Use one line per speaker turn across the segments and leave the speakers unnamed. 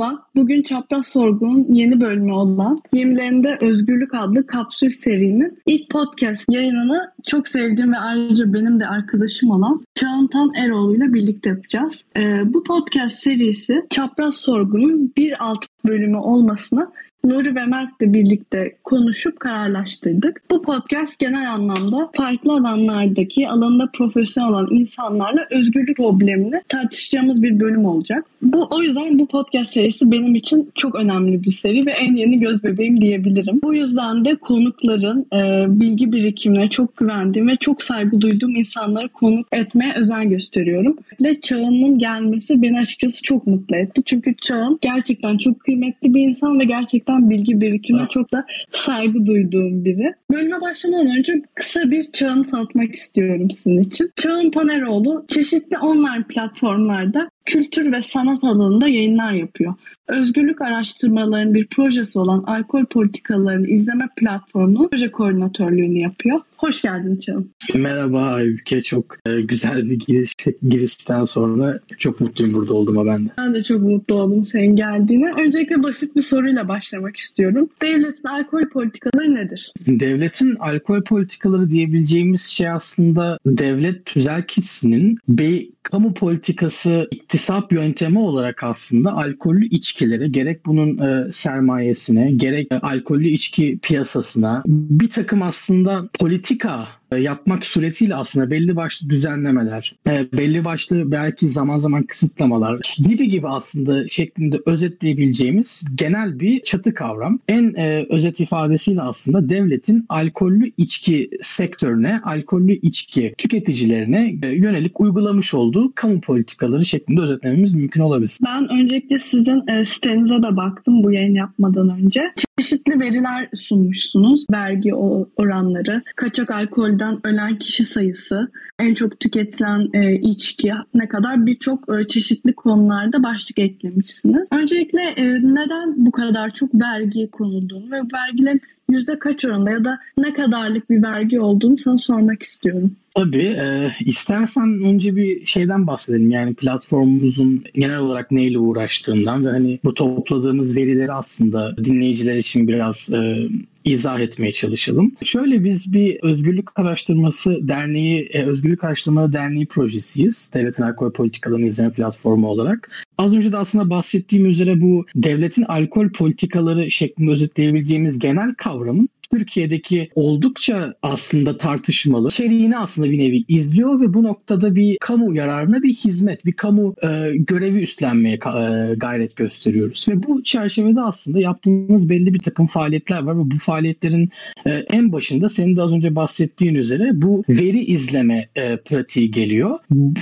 Merhaba, bugün Çapraz Sorgu'nun yeni bölümü olan Gemilerinde Özgürlük adlı kapsül serinin ilk podcast yayınını çok sevdiğim ve ayrıca benim de arkadaşım olan Çağıntan Eroğlu ile birlikte yapacağız. Ee, bu podcast serisi Çapraz Sorgu'nun bir alt bölümü olmasına Nuri ve Mert'le birlikte konuşup kararlaştırdık. Bu podcast genel anlamda farklı alanlardaki alanında profesyonel olan insanlarla özgürlük problemini tartışacağımız bir bölüm olacak. Bu o yüzden bu podcast serisi benim için çok önemli bir seri ve en yeni göz bebeğim diyebilirim. Bu yüzden de konukların e, bilgi birikimine çok güvendiğim ve çok saygı duyduğum insanları konuk etmeye özen gösteriyorum. Ve Çağın'ın gelmesi beni açıkçası çok mutlu etti. Çünkü Çağın gerçekten çok kıymetli bir insan ve gerçekten gerçekten bilgi birikimine çok da saygı duyduğum biri. Bölüme başlamadan önce kısa bir Çağın tanıtmak istiyorum sizin için. Çağın Taneroğlu çeşitli online platformlarda kültür ve sanat alanında yayınlar yapıyor. Özgürlük araştırmalarının bir projesi olan alkol politikalarını izleme platformu proje koordinatörlüğünü yapıyor. Hoş geldin Çağın.
Merhaba Aybüke. Çok e, güzel bir giriş, girişten sonra çok mutluyum burada olduğuma ben de.
Ben de çok mutlu oldum senin geldiğine. Öncelikle basit bir soruyla başlamak istiyorum. Devletin alkol politikaları nedir?
Devletin alkol politikaları diyebileceğimiz şey aslında devlet tüzelkisinin bir kamu politikası iktisap yöntemi olarak aslında alkollü içkilere gerek bunun e, sermayesine gerek e, alkollü içki piyasasına bir takım aslında politika yapmak suretiyle aslında belli başlı düzenlemeler, e, belli başlı belki zaman zaman kısıtlamalar gibi gibi aslında şeklinde özetleyebileceğimiz genel bir çatı kavram. En e, özet ifadesiyle aslında devletin alkollü içki sektörüne, alkollü içki tüketicilerine yönelik uygulamış olduğu kamu politikaları şeklinde özetlememiz mümkün olabilir.
Ben öncelikle sizin sitenize de baktım bu yayın yapmadan önce. Çeşitli veriler sunmuşsunuz. Vergi oranları, kaçak alkol alkolden ölen kişi sayısı, en çok tüketilen e, içki ne kadar birçok e, çeşitli konularda başlık eklemişsiniz. Öncelikle e, neden bu kadar çok vergi konulduğunu ve vergilerin yüzde kaç oranında ya da ne kadarlık bir vergi olduğunu sana sormak istiyorum.
Tabii. E, istersen önce bir şeyden bahsedelim. Yani platformumuzun genel olarak neyle uğraştığından ve hani bu topladığımız verileri aslında dinleyiciler için biraz e, izah etmeye çalışalım. Şöyle biz bir Özgürlük Araştırması Derneği, e, Özgürlük Araştırmaları Derneği projesiyiz. Devletin alkol politikalarını izleme platformu olarak. Az önce de aslında bahsettiğim üzere bu devletin alkol politikaları şeklinde özetleyebileceğimiz genel kavramın Türkiye'deki oldukça aslında tartışmalı içeriğini aslında bir nevi izliyor ve bu noktada bir kamu yararına bir hizmet, bir kamu e, görevi üstlenmeye e, gayret gösteriyoruz. Ve bu çerçevede aslında yaptığımız belli bir takım faaliyetler var ve bu faaliyetlerin e, en başında senin de az önce bahsettiğin üzere bu veri izleme e, pratiği geliyor.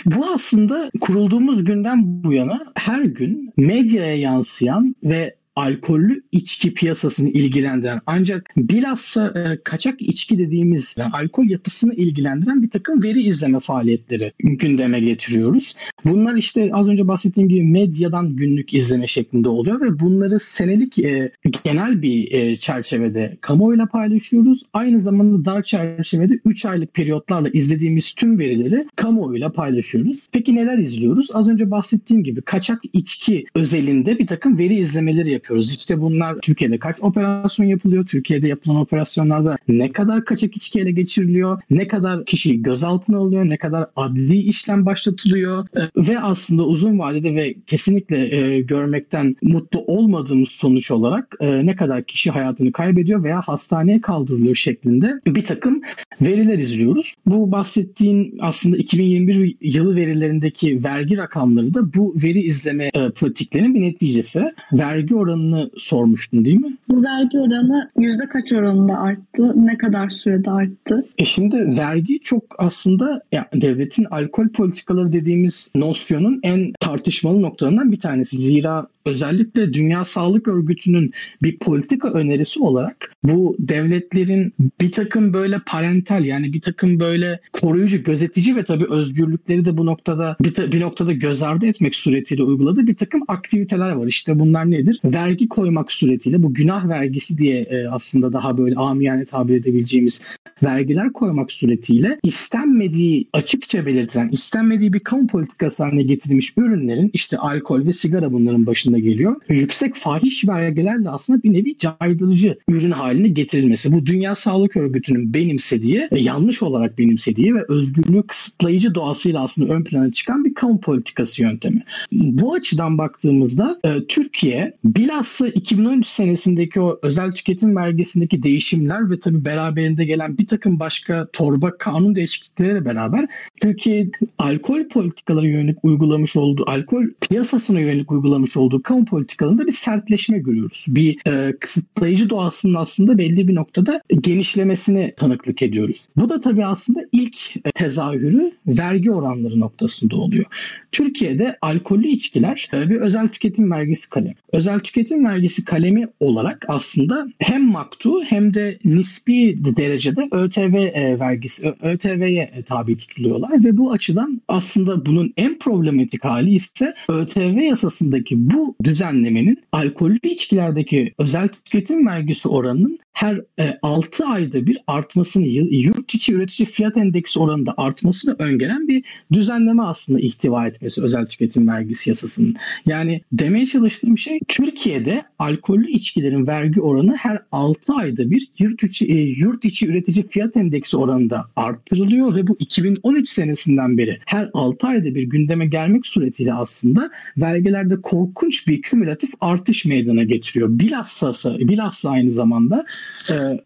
Bu aslında kurulduğumuz günden bu yana her gün medyaya yansıyan ve alkollü içki piyasasını ilgilendiren ancak bilhassa e, kaçak içki dediğimiz yani alkol yapısını ilgilendiren bir takım veri izleme faaliyetleri gündeme getiriyoruz. Bunlar işte az önce bahsettiğim gibi medyadan günlük izleme şeklinde oluyor ve bunları senelik e, genel bir e, çerçevede kamuoyuyla paylaşıyoruz. Aynı zamanda dar çerçevede 3 aylık periyotlarla izlediğimiz tüm verileri kamuoyuyla paylaşıyoruz. Peki neler izliyoruz? Az önce bahsettiğim gibi kaçak içki özelinde bir takım veri izlemeleri yapıyoruz yapıyoruz. İşte bunlar Türkiye'de kaç operasyon yapılıyor? Türkiye'de yapılan operasyonlarda ne kadar kaçak içki ele geçiriliyor? Ne kadar kişi gözaltına alınıyor? Ne kadar adli işlem başlatılıyor? Ee, ve aslında uzun vadede ve kesinlikle e, görmekten mutlu olmadığımız sonuç olarak e, ne kadar kişi hayatını kaybediyor veya hastaneye kaldırılıyor şeklinde bir takım veriler izliyoruz. Bu bahsettiğin aslında 2021 yılı verilerindeki vergi rakamları da bu veri izleme e, pratiklerinin bir neticesi. Vergi oranı oranını sormuştun değil mi?
Bu vergi oranı yüzde kaç oranında arttı? Ne kadar sürede arttı?
E şimdi vergi çok aslında ya devletin alkol politikaları dediğimiz nosyonun en tartışmalı noktalarından bir tanesi. Zira özellikle Dünya Sağlık Örgütü'nün bir politika önerisi olarak bu devletlerin bir takım böyle parental yani bir takım böyle koruyucu, gözetici ve tabii özgürlükleri de bu noktada bir, bir noktada göz ardı etmek suretiyle uyguladığı bir takım aktiviteler var. İşte bunlar nedir? Vergi koymak suretiyle bu günah vergisi diye e, aslında daha böyle amiyane tabir edebileceğimiz vergiler koymak suretiyle istenmediği açıkça belirtilen, istenmediği bir kamu politikası haline getirilmiş ürünlerin işte alkol ve sigara bunların başında geliyor. Yüksek fahiş vergilerle aslında bir nevi caydırıcı ürün haline getirilmesi. Bu Dünya Sağlık Örgütü'nün benimsediği, yanlış olarak benimsediği ve özgürlüğü kısıtlayıcı doğasıyla aslında ön plana çıkan bir kamu politikası yöntemi. Bu açıdan baktığımızda e, Türkiye bilhassa 2013 senesindeki o özel tüketim vergisindeki değişimler ve tabii beraberinde gelen bir takım başka torba kanun değişiklikleriyle beraber Türkiye alkol politikaları yönelik uygulamış olduğu, alkol piyasasına yönelik uygulamış olduğu kamu politikalarında bir sertleşme görüyoruz. Bir e, kısıtlayıcı doğasının aslında belli bir noktada genişlemesine tanıklık ediyoruz. Bu da tabii aslında ilk e, tezahürü vergi oranları noktasında oluyor. Türkiye'de alkollü içkiler e, bir özel tüketim vergisi kalemi. Özel tüketim vergisi kalemi olarak aslında hem maktu hem de nispi derecede ÖTV e, vergisi, ÖTV'ye tabi tutuluyorlar ve bu açıdan aslında bunun en problematik hali ise ÖTV yasasındaki bu düzenlemenin alkollü içkilerdeki özel tüketim vergisi oranının her 6 e, ayda bir artmasını, yurt içi üretici fiyat endeksi oranında artmasını öngören bir düzenleme aslında ihtiva etmesi özel tüketim vergisi yasasının. Yani demeye çalıştığım şey Türkiye'de alkollü içkilerin vergi oranı her 6 ayda bir yurt içi, e, yurt içi üretici fiyat endeksi oranında arttırılıyor ve bu 2013 senesinden beri her 6 ayda bir gündeme gelmek suretiyle aslında vergilerde korkunç bir kümülatif artış meydana getiriyor. Bilhassa, bilhassa aynı zamanda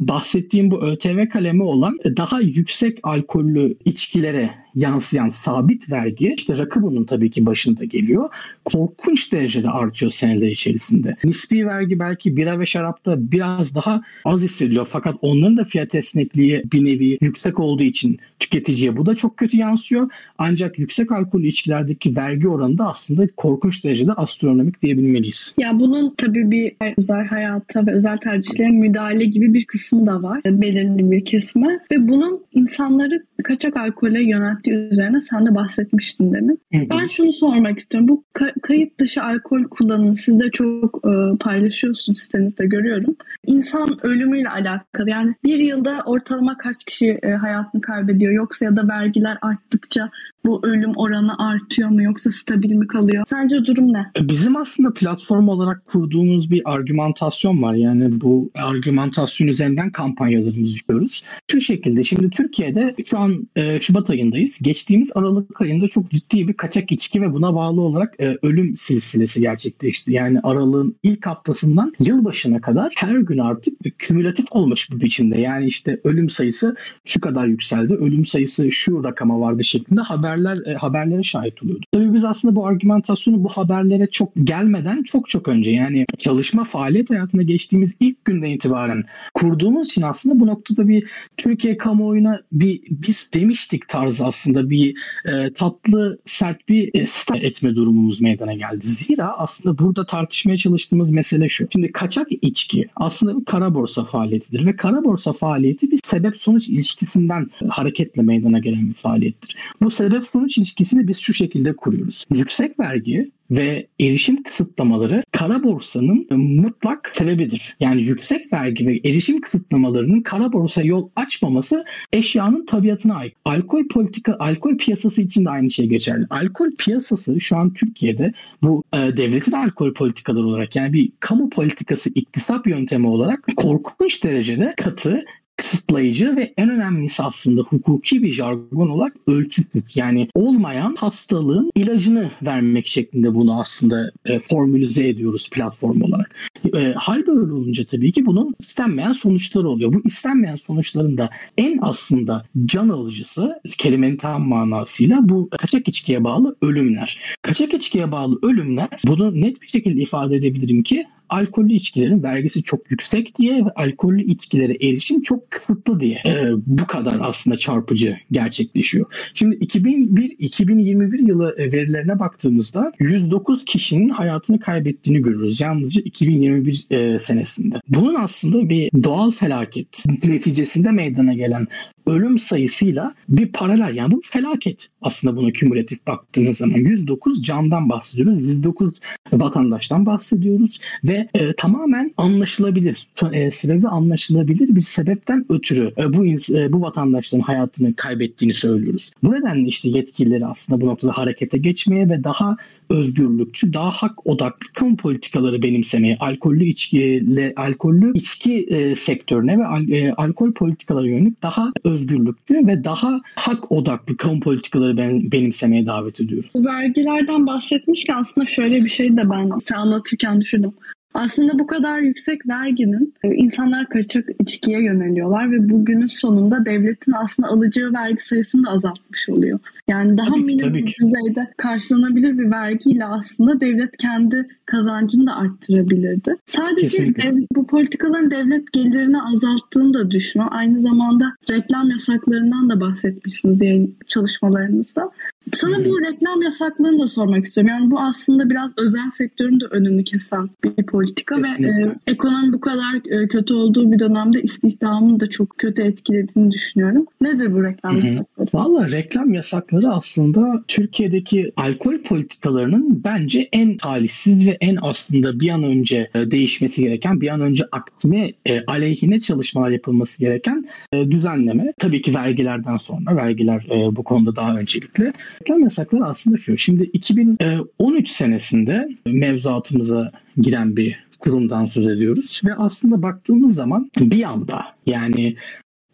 bahsettiğim bu ÖTV kalemi olan daha yüksek alkollü içkilere yansıyan sabit vergi işte rakı bunun tabii ki başında geliyor. Korkunç derecede artıyor seneler içerisinde. Nispi vergi belki bira ve şarapta biraz daha az hissediliyor fakat onların da fiyat esnekliği bir nevi yüksek olduğu için tüketiciye bu da çok kötü yansıyor. Ancak yüksek alkollü içkilerdeki vergi oranı da aslında korkunç derecede astronomik diyebilmeliyiz.
Ya bunun tabii bir özel hayata ve özel tercihlere müdahale gibi bir kısmı da var. Belirli bir kesme ve bunun insanları kaçak alkole yönelttiği üzerine sen de bahsetmiştin demin. Ben şunu sormak istiyorum. Bu ka- kayıt dışı alkol kullanımı siz de çok e, paylaşıyorsunuz sitenizde görüyorum. İnsan ölümüyle alakalı. Yani bir yılda ortalama kaç kişi e, hayatını kaybediyor yoksa ya da vergiler arttıkça bu ölüm oranı artıyor mu yoksa stabil mi kalıyor? Sence durum ne?
Bizim aslında platform olarak kurduğumuz bir argümantasyon var. Yani bu argümantasyon üzerinden kampanyalarımızı yapıyoruz. Şu şekilde şimdi Türkiye'de şu an e, Şubat ayındayız. Geçtiğimiz Aralık ayında çok ciddi bir kaçak içki ve buna bağlı olarak e, ölüm silsilesi gerçekleşti. Yani Aralık'ın ilk haftasından yılbaşına kadar her gün artık bir kümülatif olmuş bu biçimde. Yani işte ölüm sayısı şu kadar yükseldi, ölüm sayısı şu rakama vardı şeklinde haberler e, haberlere şahit oluyordu. Tabii biz aslında bu argümantasyonu bu haberlere çok gelmeden çok çok önce yani çalışma faaliyet hayatına geçtiğimiz ilk günden itibaren kurduğumuz için aslında bu noktada bir Türkiye kamuoyuna bir biz demiştik tarzı aslında bir e, tatlı sert bir e, etme durumumuz meydana geldi. Zira aslında burada tartışmaya çalıştığımız mesele şu. Şimdi kaçak içki aslında bir kara borsa faaliyetidir ve kara borsa faaliyeti bir sebep sonuç ilişkisinden hareketle meydana gelen bir faaliyettir. Bu sebep sonuç ilişkisini biz şu şekilde kuruyoruz. Yüksek vergi ve erişim kısıtlamaları kara borsanın mutlak sebebidir. Yani yüksek vergi ve erişim kısıtlamalarının kara borsa yol açmaması eşyanın tabiatına ait. Alkol politika, alkol piyasası için de aynı şey geçerli. Alkol piyasası şu an Türkiye'de bu e, devletin alkol politikaları olarak yani bir kamu politikası iktisap yöntemi olarak korkunç derecede katı kısıtlayıcı ve en önemlisi aslında hukuki bir jargon olarak ölçütlük. Yani olmayan hastalığın ilacını vermek şeklinde bunu aslında e, formülize ediyoruz platform olarak. E, hal böyle olunca tabii ki bunun istenmeyen sonuçları oluyor. Bu istenmeyen sonuçların da en aslında can alıcısı kelimenin tam manasıyla bu kaçak içkiye bağlı ölümler. Kaçak içkiye bağlı ölümler bunu net bir şekilde ifade edebilirim ki alkollü içkilerin vergisi çok yüksek diye ve alkollü içkilere erişim çok kısıtlı diye e, bu kadar aslında çarpıcı gerçekleşiyor. Şimdi 2001-2021 yılı verilerine baktığımızda 109 kişinin hayatını kaybettiğini görüyoruz. Yalnızca 2021 e, senesinde. Bunun aslında bir doğal felaket neticesinde meydana gelen ölüm sayısıyla bir paralel. Yani bu felaket aslında buna kümülatif baktığınız zaman. 109 candan bahsediyoruz. 109 vatandaştan bahsediyoruz ve e, tamamen anlaşılabilir, e, sebebi anlaşılabilir bir sebepten ötürü e, bu e, bu vatandaşların hayatını kaybettiğini söylüyoruz. Bu nedenle işte yetkilileri aslında bu noktada harekete geçmeye ve daha özgürlükçü, daha hak odaklı kamu politikaları benimsemeye, alkollü içkiyle alkollü içki e, sektörüne ve al, e, alkol politikaları yönelik daha özgürlükçü ve daha hak odaklı kamu politikaları ben, benimsemeye davet ediyoruz.
Vergilerden bahsetmişken aslında şöyle bir şey de ben sen anlatırken düşündüm. Aslında bu kadar yüksek verginin e, insanlar kaçak içkiye yöneliyorlar ve bugünün sonunda devletin aslında alacağı vergi sayısını da azaltmış oluyor. Yani daha tabii ki, minimum düzeyde karşılanabilir bir vergiyle aslında devlet kendi kazancını da arttırabilirdi. Sadece dev, bu politikaların devlet gelirini azalttığını da düşünüyor. Aynı zamanda reklam yasaklarından da bahsetmişsiniz yayın çalışmalarınızda. Sana bu reklam yasaklarını da sormak istiyorum. Yani bu aslında biraz özel sektörün de önünü kesen bir politika Kesinlikle. ve e, ekonomi bu kadar e, kötü olduğu bir dönemde istihdamını da çok kötü etkilediğini düşünüyorum. Nedir bu reklam Hı-hı. yasakları?
Valla reklam yasakları aslında Türkiye'deki alkol politikalarının bence en talihsiz ve en aslında bir an önce e, değişmesi gereken, bir an önce aktime e, aleyhine çalışmalar yapılması gereken e, düzenleme. Tabii ki vergilerden sonra, vergiler bu konuda daha öncelikli. Reklam yasakları aslında şu. Şimdi 2013 senesinde mevzuatımıza giren bir kurumdan söz ediyoruz ve aslında baktığımız zaman bir anda yani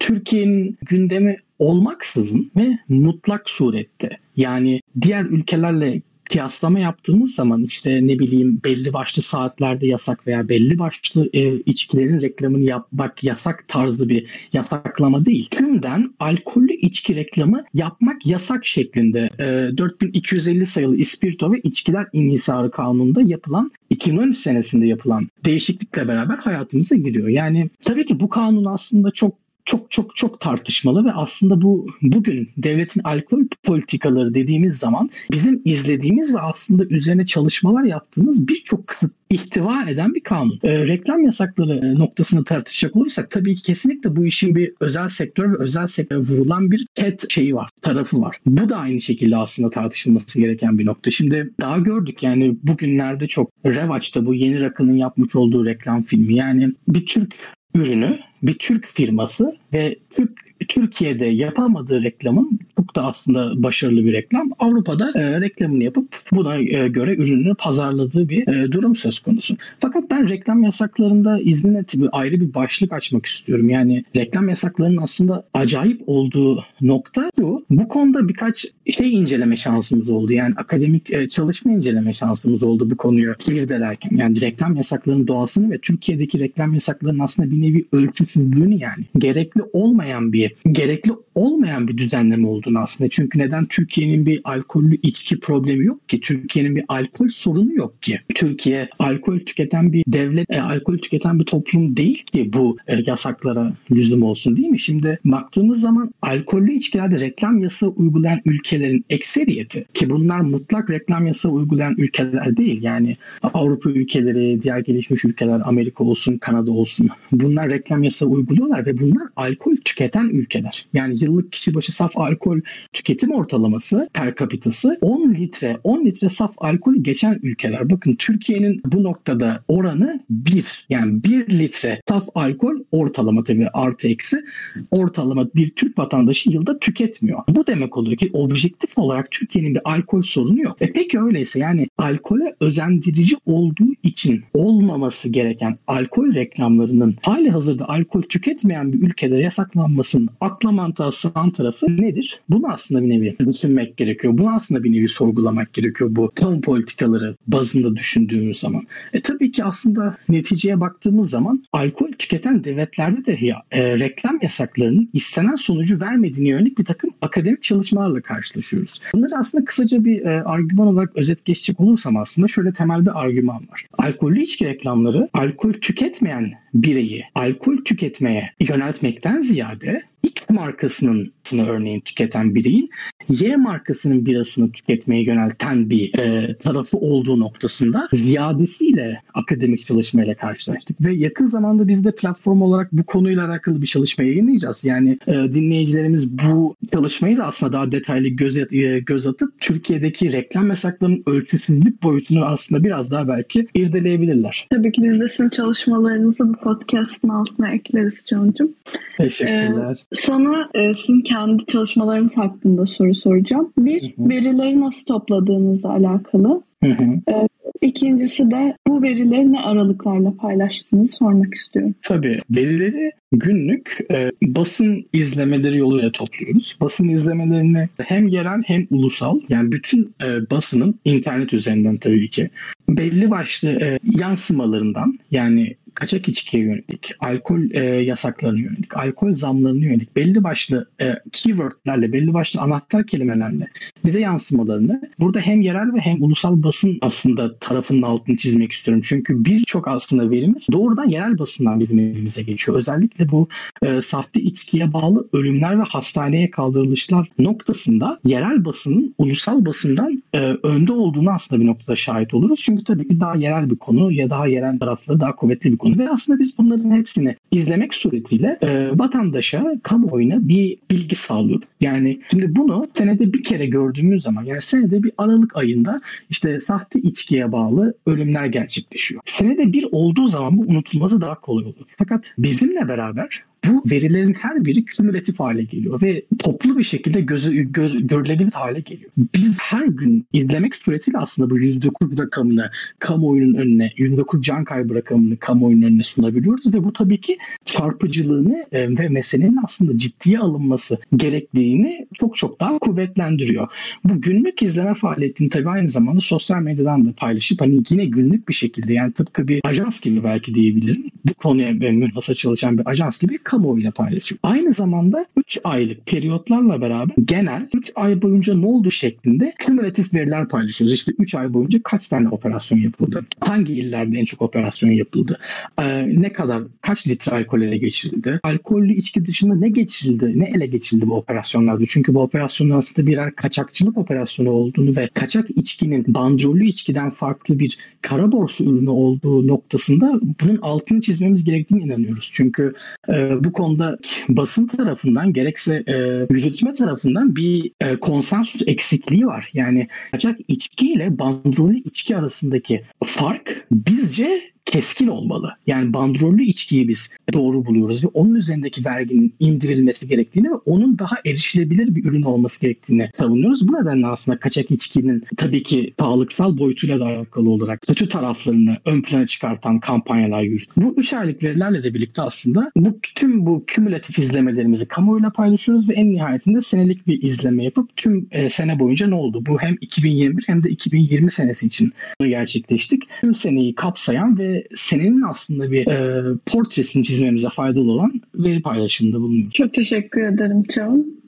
Türkiye'nin gündemi olmaksızın ve mutlak surette yani diğer ülkelerle kıyaslama yaptığımız zaman işte ne bileyim belli başlı saatlerde yasak veya belli başlı e, içkilerin reklamını yapmak yasak tarzı bir yasaklama değil. Tümden alkollü içki reklamı yapmak yasak şeklinde e, 4250 sayılı İspirto ve İçkiler İnhisarı Kanunu'nda yapılan 2013 senesinde yapılan değişiklikle beraber hayatımıza giriyor. Yani tabii ki bu kanun aslında çok çok çok çok tartışmalı ve aslında bu bugün devletin alkol politikaları dediğimiz zaman bizim izlediğimiz ve aslında üzerine çalışmalar yaptığımız birçok ihtiva eden bir kanun. E, reklam yasakları e, noktasını tartışacak olursak tabii ki kesinlikle bu işin bir özel sektör ve özel sektöre vurulan bir ket şeyi var, tarafı var. Bu da aynı şekilde aslında tartışılması gereken bir nokta. Şimdi daha gördük yani bugünlerde çok revaçta bu yeni rakının yapmış olduğu reklam filmi. Yani bir Türk ürünü bir Türk firması ve Türk Türkiye'de yapamadığı reklamın çok da aslında başarılı bir reklam. Avrupa'da e, reklamını yapıp buna e, göre ürününü pazarladığı bir e, durum söz konusu. Fakat ben reklam yasaklarında izninle tabii ayrı bir başlık açmak istiyorum. Yani reklam yasaklarının aslında acayip olduğu nokta bu. Bu konuda birkaç şey inceleme şansımız oldu. Yani akademik e, çalışma inceleme şansımız oldu bu konuyu irdelerken. Yani reklam yasaklarının doğasını ve Türkiye'deki reklam yasaklarının aslında bir nevi ölçüsüzlüğünü yani gerekli olmayan bir gerekli olmayan bir düzenleme olduğunu aslında. Çünkü neden Türkiye'nin bir alkollü içki problemi yok ki? Türkiye'nin bir alkol sorunu yok ki. Türkiye alkol tüketen bir devlet, e, alkol tüketen bir toplum değil ki bu e, yasaklara lüzum olsun değil mi? Şimdi baktığımız zaman alkollü içkilerde reklam yasa uygulayan ülkelerin ekseriyeti ki bunlar mutlak reklam yasa uygulayan ülkeler değil. Yani Avrupa ülkeleri, diğer gelişmiş ülkeler, Amerika olsun, Kanada olsun bunlar reklam yasa uyguluyorlar ve bunlar alkol tüketen ülkeler. Yani yıllık kişi başı saf alkol tüketim ortalaması per kapitası 10 litre 10 litre saf alkol geçen ülkeler. Bakın Türkiye'nin bu noktada oranı 1. Yani 1 litre saf alkol ortalama tabii artı eksi ortalama bir Türk vatandaşı yılda tüketmiyor. Bu demek oluyor ki objektif olarak Türkiye'nin bir alkol sorunu yok. E peki öyleyse yani alkole özendirici olduğu için olmaması gereken alkol reklamlarının hali hazırda alkol tüketmeyen bir ülkede yasaklanmasının akla mantığa sığan tarafı nedir? Bunu aslında bir nevi düşünmek gerekiyor. Bunu aslında bir nevi sorgulamak gerekiyor bu kamu politikaları bazında düşündüğümüz zaman. E tabii ki aslında neticeye baktığımız zaman alkol tüketen devletlerde de e, reklam yasaklarının istenen sonucu vermediğine yönelik bir takım akademik çalışmalarla karşılaşıyoruz. Bunları aslında kısaca bir e, argüman olarak özet geçecek olursam aslında şöyle temel bir argüman var. Alkollü içki reklamları alkol tüketmeyen bireyi alkol tüketmeye yöneltmekten ziyade X markasının örneğin tüketen bireyin Y markasının birasını tüketmeye yönelten bir e, tarafı olduğu noktasında ziyadesiyle akademik çalışmayla karşılaştık. Ve yakın zamanda biz de platform olarak bu konuyla alakalı bir çalışma yayınlayacağız. Yani e, dinleyicilerimiz bu çalışmayı da aslında daha detaylı göz, e, göz atıp Türkiye'deki reklam yasaklarının ölçüsüzlük boyutunu aslında biraz daha belki irdeleyebilirler.
Tabii ki biz de sizin çalışmalarınızı bu podcast'ın altına ekleriz Can'cığım.
Teşekkürler.
Ee, sana e, sizin kendi çalışmalarınız hakkında soru soracağım. Bir, hı hı. verileri nasıl topladığınızla alakalı. Hı hı. E, İkincisi de bu verileri ne aralıklarla paylaştığınızı sormak istiyorum.
Tabii verileri günlük e, basın izlemeleri yoluyla topluyoruz. Basın izlemelerini hem yerel hem ulusal yani bütün e, basının internet üzerinden tabii ki belli başlı e, yansımalarından yani kaçak içkiye yönelik, alkol e, yasaklarına yönelik, alkol zamlarına yönelik belli başlı e, keywordlerle, belli başlı anahtar kelimelerle bir de yansımalarını burada hem yerel ve hem ulusal basın aslında tarafının altını çizmek istiyorum. Çünkü birçok aslında verimiz doğrudan yerel basından bizim elimize geçiyor. Özellikle bu e, sahte içkiye bağlı ölümler ve hastaneye kaldırılışlar noktasında yerel basının ulusal basından e, önde olduğunu aslında bir noktada şahit oluruz. Çünkü tabii ki daha yerel bir konu ya daha yerel tarafları daha kuvvetli bir konu konu ve aslında biz bunların hepsini izlemek suretiyle e, vatandaşa, kamuoyuna bir bilgi sağlıyoruz. Yani şimdi bunu senede bir kere gördüğümüz zaman yani senede bir Aralık ayında işte sahte içkiye bağlı ölümler gerçekleşiyor. Senede bir olduğu zaman bu unutulması daha kolay olur. Fakat bizimle beraber bu verilerin her biri kümülatif hale geliyor ve toplu bir şekilde gözü, göz, görülebilir hale geliyor. Biz her gün izlemek suretiyle aslında bu %9 rakamını kamuoyunun önüne, %9 can kaybı rakamını kamuoyunun önüne sunabiliyoruz ve bu tabii ki çarpıcılığını e, ve meselenin aslında ciddiye alınması gerektiğini çok çok daha kuvvetlendiriyor. Bu günlük izleme faaliyetini tabii aynı zamanda sosyal medyadan da paylaşıp hani yine günlük bir şekilde yani tıpkı bir ajans gibi belki diyebilirim. Bu konuya münhasır çalışan bir ajans gibi kamuoyuyla paylaşıyor. Aynı zamanda 3 aylık periyotlarla beraber genel 3 ay boyunca ne oldu şeklinde kümülatif veriler paylaşıyoruz. İşte 3 ay boyunca kaç tane operasyon yapıldı? Hangi illerde en çok operasyon yapıldı? Ee, ne kadar, kaç litre alkol ele geçirildi? Alkollü içki dışında ne geçirildi? Ne ele geçirildi bu operasyonlarda? Çünkü bu operasyonun aslında birer kaçakçılık operasyonu olduğunu ve kaçak içkinin bandrollü içkiden farklı bir kara borsa ürünü olduğu noktasında bunun altını çizmemiz gerektiğini inanıyoruz. Çünkü e, bu konuda basın tarafından gerekse e, yürütme tarafından bir e, konsensus eksikliği var. Yani kaçak içki ile bandrollü içki arasındaki fark bizce keskin olmalı. Yani bandrollü içkiyi biz doğru buluyoruz ve onun üzerindeki verginin indirilmesi gerektiğini ve onun daha erişilebilir bir ürün olması gerektiğini savunuyoruz. Bu nedenle aslında kaçak içkinin tabii ki sağlıksal boyutuyla da alakalı olarak kötü taraflarını ön plana çıkartan kampanyalar yürütüyor. Bu 3 aylık verilerle de birlikte aslında bu tüm bu kümülatif izlemelerimizi kamuoyuyla paylaşıyoruz ve en nihayetinde senelik bir izleme yapıp tüm e, sene boyunca ne oldu? Bu hem 2021 hem de 2020 senesi için gerçekleştik. Tüm seneyi kapsayan ve senenin aslında bir e, portresini çizmemize faydalı olan veri paylaşımında bulunuyor.
Çok teşekkür ederim Can.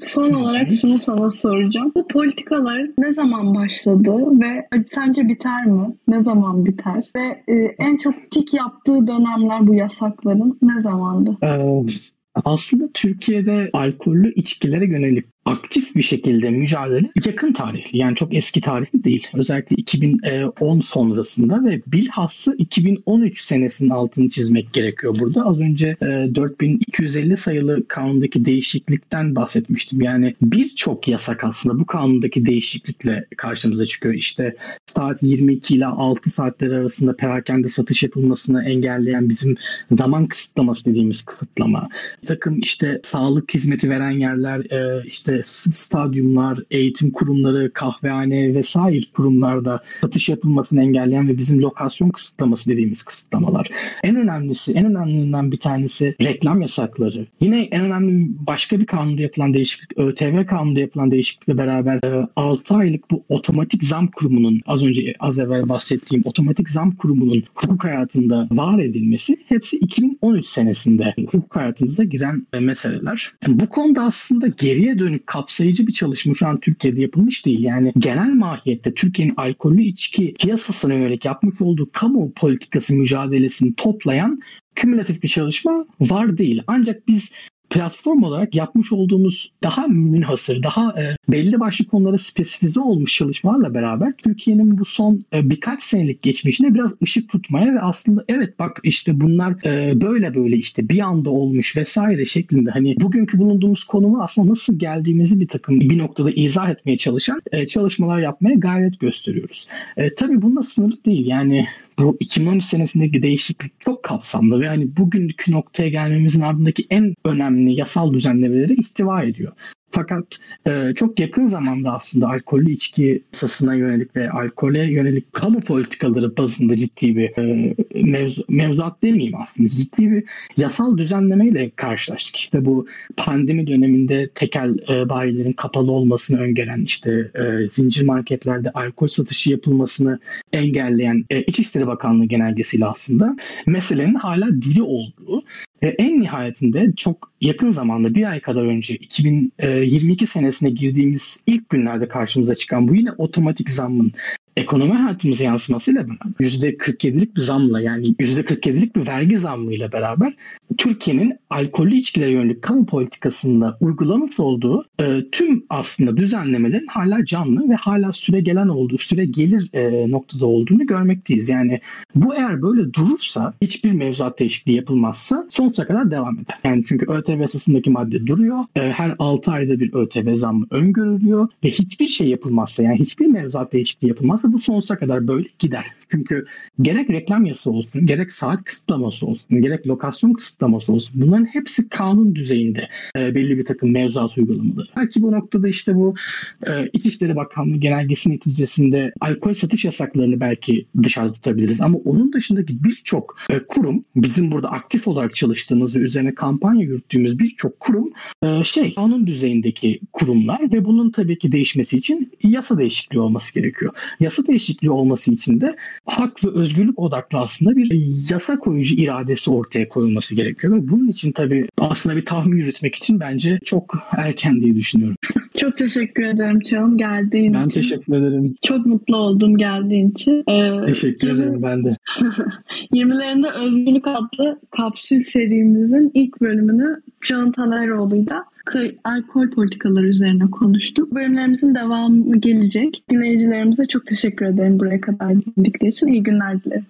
Son olarak şunu sana soracağım. Bu politikalar ne zaman başladı ve sence biter mi? Ne zaman biter? Ve e, en çok tik yaptığı dönemler bu yasakların ne zamandı?
Ee, aslında Türkiye'de alkollü içkilere yönelik aktif bir şekilde mücadele yakın tarihli yani çok eski tarihli değil. Özellikle 2010 sonrasında ve bilhassa 2013 senesinin altını çizmek gerekiyor burada. Az önce 4250 sayılı kanundaki değişiklikten bahsetmiştim. Yani birçok yasak aslında bu kanundaki değişiklikle karşımıza çıkıyor. İşte saat 22 ile 6 saatler arasında perakende satış yapılmasını engelleyen bizim zaman kısıtlaması dediğimiz kısıtlama. Bir takım işte sağlık hizmeti veren yerler işte işte stadyumlar, eğitim kurumları, kahvehane vesaire kurumlarda satış yapılmasını engelleyen ve bizim lokasyon kısıtlaması dediğimiz kısıtlamalar. En önemlisi, en önemlilerinden bir tanesi reklam yasakları. Yine en önemli başka bir kanunda yapılan değişiklik, ÖTV kanunda yapılan değişiklikle beraber 6 e, aylık bu otomatik zam kurumunun az önce az evvel bahsettiğim otomatik zam kurumunun hukuk hayatında var edilmesi hepsi 2013 senesinde hukuk hayatımıza giren meseleler. bu konuda aslında geriye dönük kapsayıcı bir çalışma şu an Türkiye'de yapılmış değil. Yani genel mahiyette Türkiye'nin alkollü içki piyasasına yönelik yapmış olduğu kamu politikası mücadelesini toplayan kümülatif bir çalışma var değil. Ancak biz platform olarak yapmış olduğumuz daha münhasır, daha e, belli başlı konulara spesifize olmuş çalışmalarla beraber Türkiye'nin bu son e, birkaç senelik geçmişine biraz ışık tutmaya ve aslında evet bak işte bunlar e, böyle böyle işte bir anda olmuş vesaire şeklinde hani bugünkü bulunduğumuz konumu aslında nasıl geldiğimizi bir takım bir noktada izah etmeye çalışan çalışmalar yapmaya gayret gösteriyoruz. E, tabii bununla sınırlı değil yani bu 2013 senesindeki değişiklik çok kapsamlı ve hani bugünkü noktaya gelmemizin ardındaki en önemli yasal düzenlemeleri ihtiva ediyor. Fakat e, çok yakın zamanda aslında alkollü içki yasasına yönelik ve alkole yönelik kamu politikaları bazında ciddi bir e, mevzu, mevzuat demeyeyim aslında ciddi bir yasal düzenlemeyle karşılaştık. İşte bu pandemi döneminde tekel e, bayilerin kapalı olmasını öngören işte e, zincir marketlerde alkol satışı yapılmasını engelleyen e, İçişleri Bakanlığı genelgesiyle aslında meselenin hala dili olduğu en nihayetinde çok yakın zamanda bir ay kadar önce 2022 senesine girdiğimiz ilk günlerde karşımıza çıkan bu yine otomatik zammın ekonomi hayatımıza yansımasıyla beraber %47'lik bir zamla yani %47'lik bir vergi zammıyla beraber Türkiye'nin alkollü içkilere yönelik kamu politikasında uygulamış olduğu e, tüm aslında düzenlemelerin hala canlı ve hala süre gelen olduğu, süre gelir e, noktada olduğunu görmekteyiz. Yani bu eğer böyle durursa, hiçbir mevzuat değişikliği yapılmazsa sonsuza kadar devam eder. Yani çünkü ÖTV yasasındaki madde duruyor. E, her 6 ayda bir ÖTV zammı öngörülüyor ve hiçbir şey yapılmazsa yani hiçbir mevzuat değişikliği yapılmazsa bu sonsuza kadar böyle gider. Çünkü gerek reklam yası olsun, gerek saat kısıtlaması olsun, gerek lokasyon kısıtlaması olsun bunların hepsi kanun düzeyinde e, belli bir takım mevzuat uygulamaları. Belki bu noktada işte bu e, İçişleri Bakanlığı genelgesi neticesinde alkol satış yasaklarını belki dışarıda tutabiliriz. Ama onun dışındaki birçok e, kurum bizim burada aktif olarak çalıştığımız ve üzerine kampanya yürüttüğümüz birçok kurum e, şey kanun düzeyindeki kurumlar ve bunun tabii ki değişmesi için yasa değişikliği olması gerekiyor. Yasa değişikliği olması için de hak ve özgürlük odaklı aslında bir yasa koyucu iradesi ortaya koyulması gerekiyor. Ve bunun için tabii aslında bir tahmin yürütmek için bence çok erken diye düşünüyorum.
Çok teşekkür ederim Çağım geldiğin
ben
için.
Ben teşekkür ederim.
Çok mutlu oldum geldiğin için.
Ee, teşekkür ederim ben de.
20'lerinde Özgürlük adlı kapsül serimizin ilk bölümünü Çağın Taneroğlu'yla alkol politikaları üzerine konuştuk. Bölümlerimizin devamı gelecek. Dinleyicilerimize çok teşekkür ederim buraya kadar dinledikleri için. İyi günler dilerim.